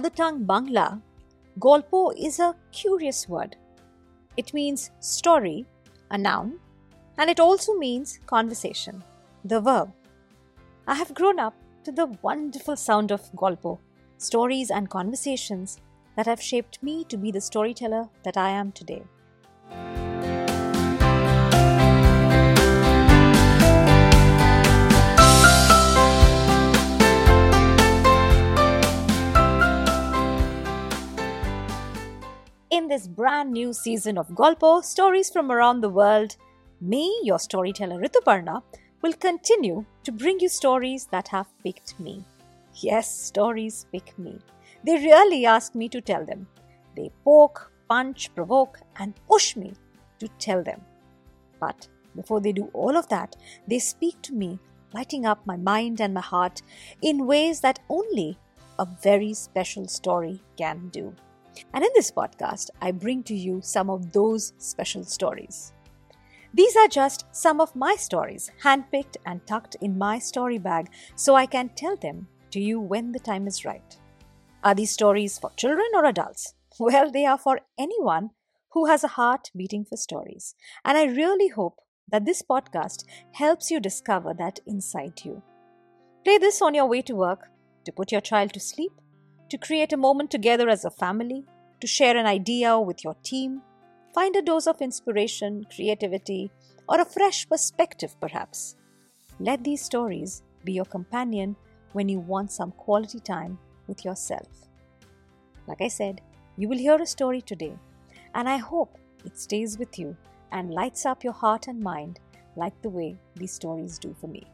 Mother tongue Bangla, Golpo is a curious word. It means story, a noun, and it also means conversation, the verb. I have grown up to the wonderful sound of Golpo, stories and conversations that have shaped me to be the storyteller that I am today. Brand new season of Golpo, stories from around the world, me, your storyteller Rituparna, will continue to bring you stories that have picked me. Yes, stories pick me. They really ask me to tell them. They poke, punch, provoke, and push me to tell them. But before they do all of that, they speak to me, lighting up my mind and my heart in ways that only a very special story can do. And in this podcast, I bring to you some of those special stories. These are just some of my stories, handpicked and tucked in my story bag so I can tell them to you when the time is right. Are these stories for children or adults? Well, they are for anyone who has a heart beating for stories. And I really hope that this podcast helps you discover that inside you. Play this on your way to work, to put your child to sleep, to create a moment together as a family, to share an idea with your team, find a dose of inspiration, creativity, or a fresh perspective perhaps. Let these stories be your companion when you want some quality time with yourself. Like I said, you will hear a story today, and I hope it stays with you and lights up your heart and mind like the way these stories do for me.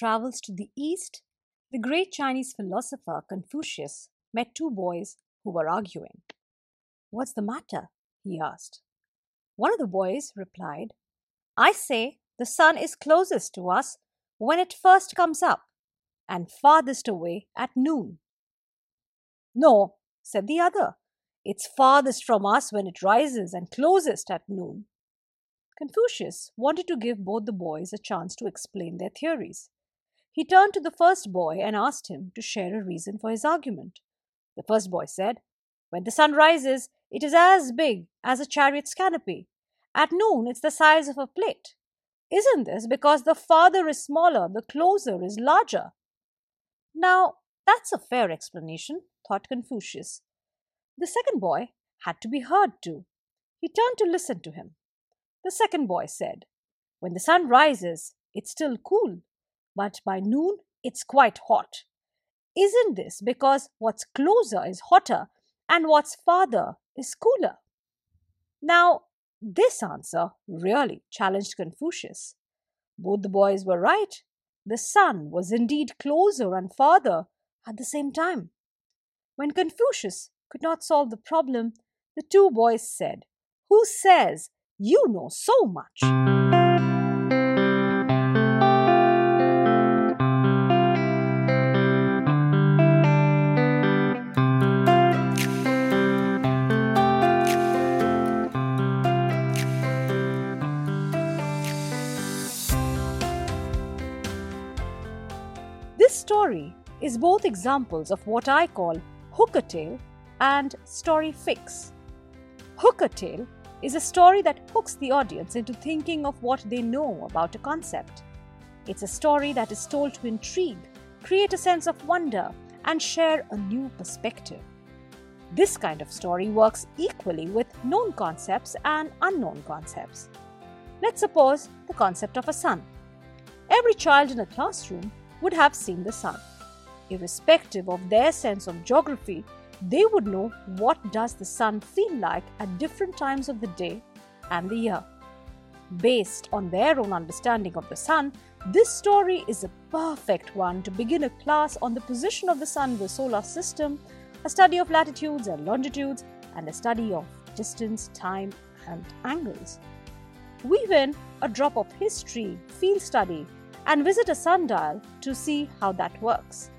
Travels to the east, the great Chinese philosopher Confucius met two boys who were arguing. What's the matter? he asked. One of the boys replied, I say the sun is closest to us when it first comes up, and farthest away at noon. No, said the other, it's farthest from us when it rises and closest at noon. Confucius wanted to give both the boys a chance to explain their theories. He turned to the first boy and asked him to share a reason for his argument. The first boy said, When the sun rises, it is as big as a chariot's canopy. At noon, it's the size of a plate. Isn't this because the farther is smaller, the closer is larger? Now, that's a fair explanation, thought Confucius. The second boy had to be heard too. He turned to listen to him. The second boy said, When the sun rises, it's still cool, but by noon, it's quite hot. Isn't this because what's closer is hotter and what's farther is cooler? Now, this answer really challenged Confucius. Both the boys were right. The sun was indeed closer and farther at the same time. When Confucius could not solve the problem, the two boys said, Who says you know so much. Both examples of what I call Hook-a-Tale and story fix. Hook-a-Tale is a story that hooks the audience into thinking of what they know about a concept. It's a story that is told to intrigue, create a sense of wonder, and share a new perspective. This kind of story works equally with known concepts and unknown concepts. Let's suppose the concept of a sun. Every child in a classroom would have seen the sun. Irrespective of their sense of geography, they would know what does the sun feel like at different times of the day and the year. Based on their own understanding of the sun, this story is a perfect one to begin a class on the position of the sun in the solar system, a study of latitudes and longitudes, and a study of distance, time, and angles. Weave in a drop of history, field study, and visit a sundial to see how that works.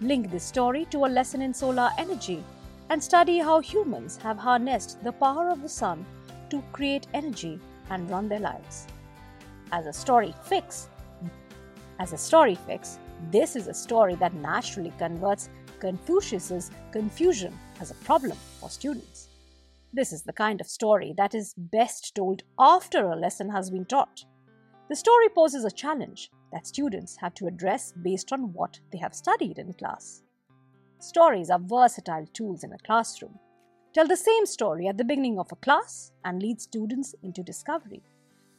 Link this story to a lesson in solar energy and study how humans have harnessed the power of the sun to create energy and run their lives. As a story fix, as a story fix, this is a story that naturally converts Confucius's confusion as a problem for students. This is the kind of story that is best told after a lesson has been taught. The story poses a challenge that students have to address based on what they have studied in class. Stories are versatile tools in a classroom. Tell the same story at the beginning of a class and lead students into discovery.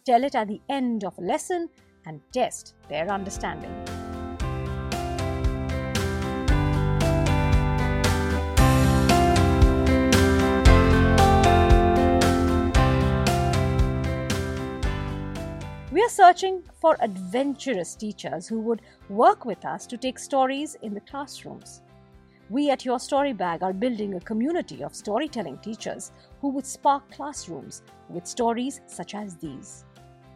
Tell it at the end of a lesson and test their understanding. We are searching for adventurous teachers who would work with us to take stories in the classrooms. We at Your Story Bag are building a community of storytelling teachers who would spark classrooms with stories such as these.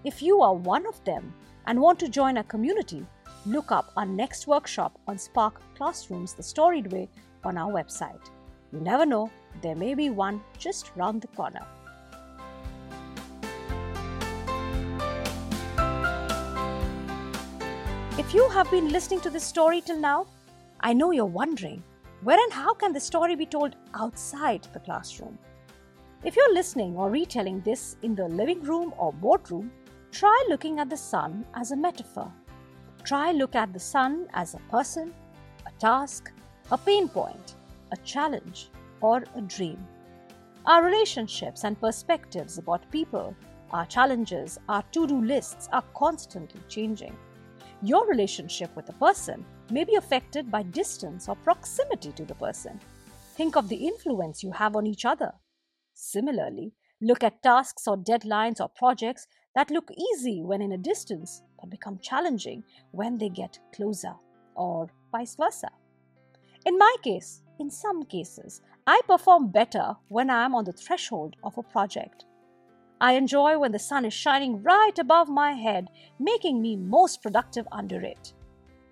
If you are one of them and want to join our community, look up our next workshop on Spark Classrooms the Storied Way on our website. You never know, there may be one just round the corner. If you have been listening to this story till now, I know you're wondering where and how can the story be told outside the classroom? If you're listening or retelling this in the living room or boardroom, try looking at the sun as a metaphor. Try look at the sun as a person, a task, a pain point, a challenge, or a dream. Our relationships and perspectives about people, our challenges, our to-do lists are constantly changing. Your relationship with a person may be affected by distance or proximity to the person. Think of the influence you have on each other. Similarly, look at tasks or deadlines or projects that look easy when in a distance but become challenging when they get closer, or vice versa. In my case, in some cases, I perform better when I am on the threshold of a project. I enjoy when the sun is shining right above my head, making me most productive under it.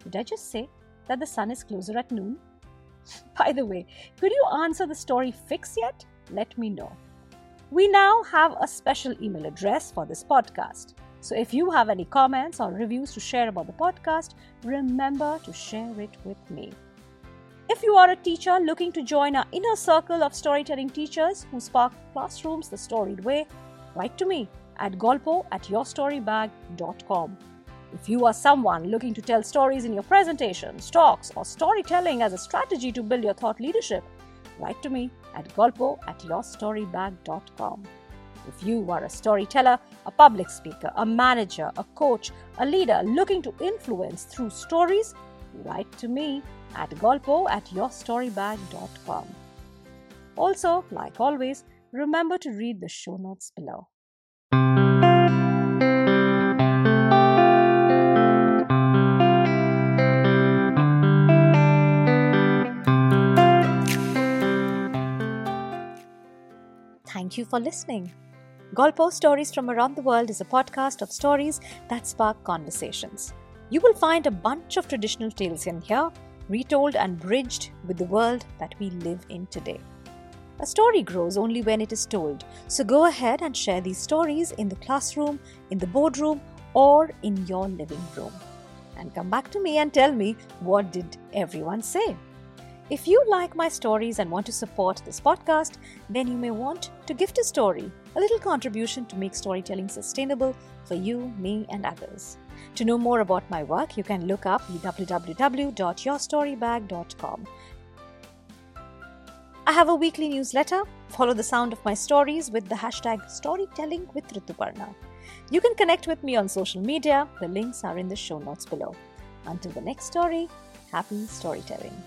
Did I just say that the sun is closer at noon? By the way, could you answer the story fix yet? Let me know. We now have a special email address for this podcast. So if you have any comments or reviews to share about the podcast, remember to share it with me. If you are a teacher looking to join our inner circle of storytelling teachers who spark classrooms the storied way, write to me at golpo at yourstorybag.com. If you are someone looking to tell stories in your presentations, talks, or storytelling as a strategy to build your thought leadership, write to me at golpo at yourstorybag.com. If you are a storyteller, a public speaker, a manager, a coach, a leader looking to influence through stories, write to me at golpo at yourstorybag.com. Also, like always, remember to read the show notes below. Thank you for listening. Golpo Stories from Around the World is a podcast of stories that spark conversations. You will find a bunch of traditional tales in here, retold and bridged with the world that we live in today. A story grows only when it is told, so go ahead and share these stories in the classroom, in the boardroom, or in your living room. And come back to me and tell me what did everyone say. If you like my stories and want to support this podcast, then you may want to gift a story, a little contribution to make storytelling sustainable for you, me, and others. To know more about my work, you can look up www.yourstorybag.com. I have a weekly newsletter. Follow the sound of my stories with the hashtag storytelling with Rituparna. You can connect with me on social media. The links are in the show notes below. Until the next story, happy storytelling.